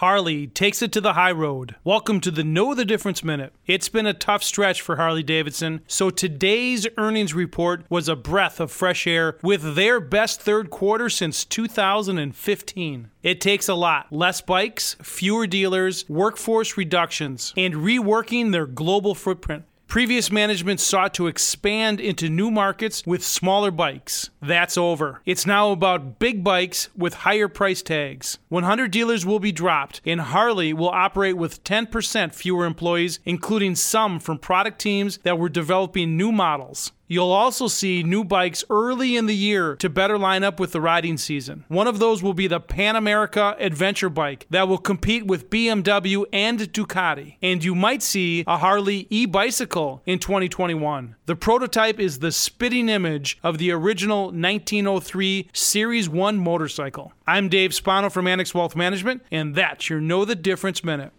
Harley takes it to the high road. Welcome to the Know the Difference Minute. It's been a tough stretch for Harley Davidson, so today's earnings report was a breath of fresh air with their best third quarter since 2015. It takes a lot less bikes, fewer dealers, workforce reductions, and reworking their global footprint. Previous management sought to expand into new markets with smaller bikes. That's over. It's now about big bikes with higher price tags. 100 dealers will be dropped, and Harley will operate with 10% fewer employees, including some from product teams that were developing new models. You'll also see new bikes early in the year to better line up with the riding season. One of those will be the Pan America Adventure bike that will compete with BMW and Ducati. And you might see a Harley e bicycle in 2021. The prototype is the spitting image of the original 1903 Series 1 motorcycle. I'm Dave Spano from Annex Wealth Management, and that's your Know the Difference Minute.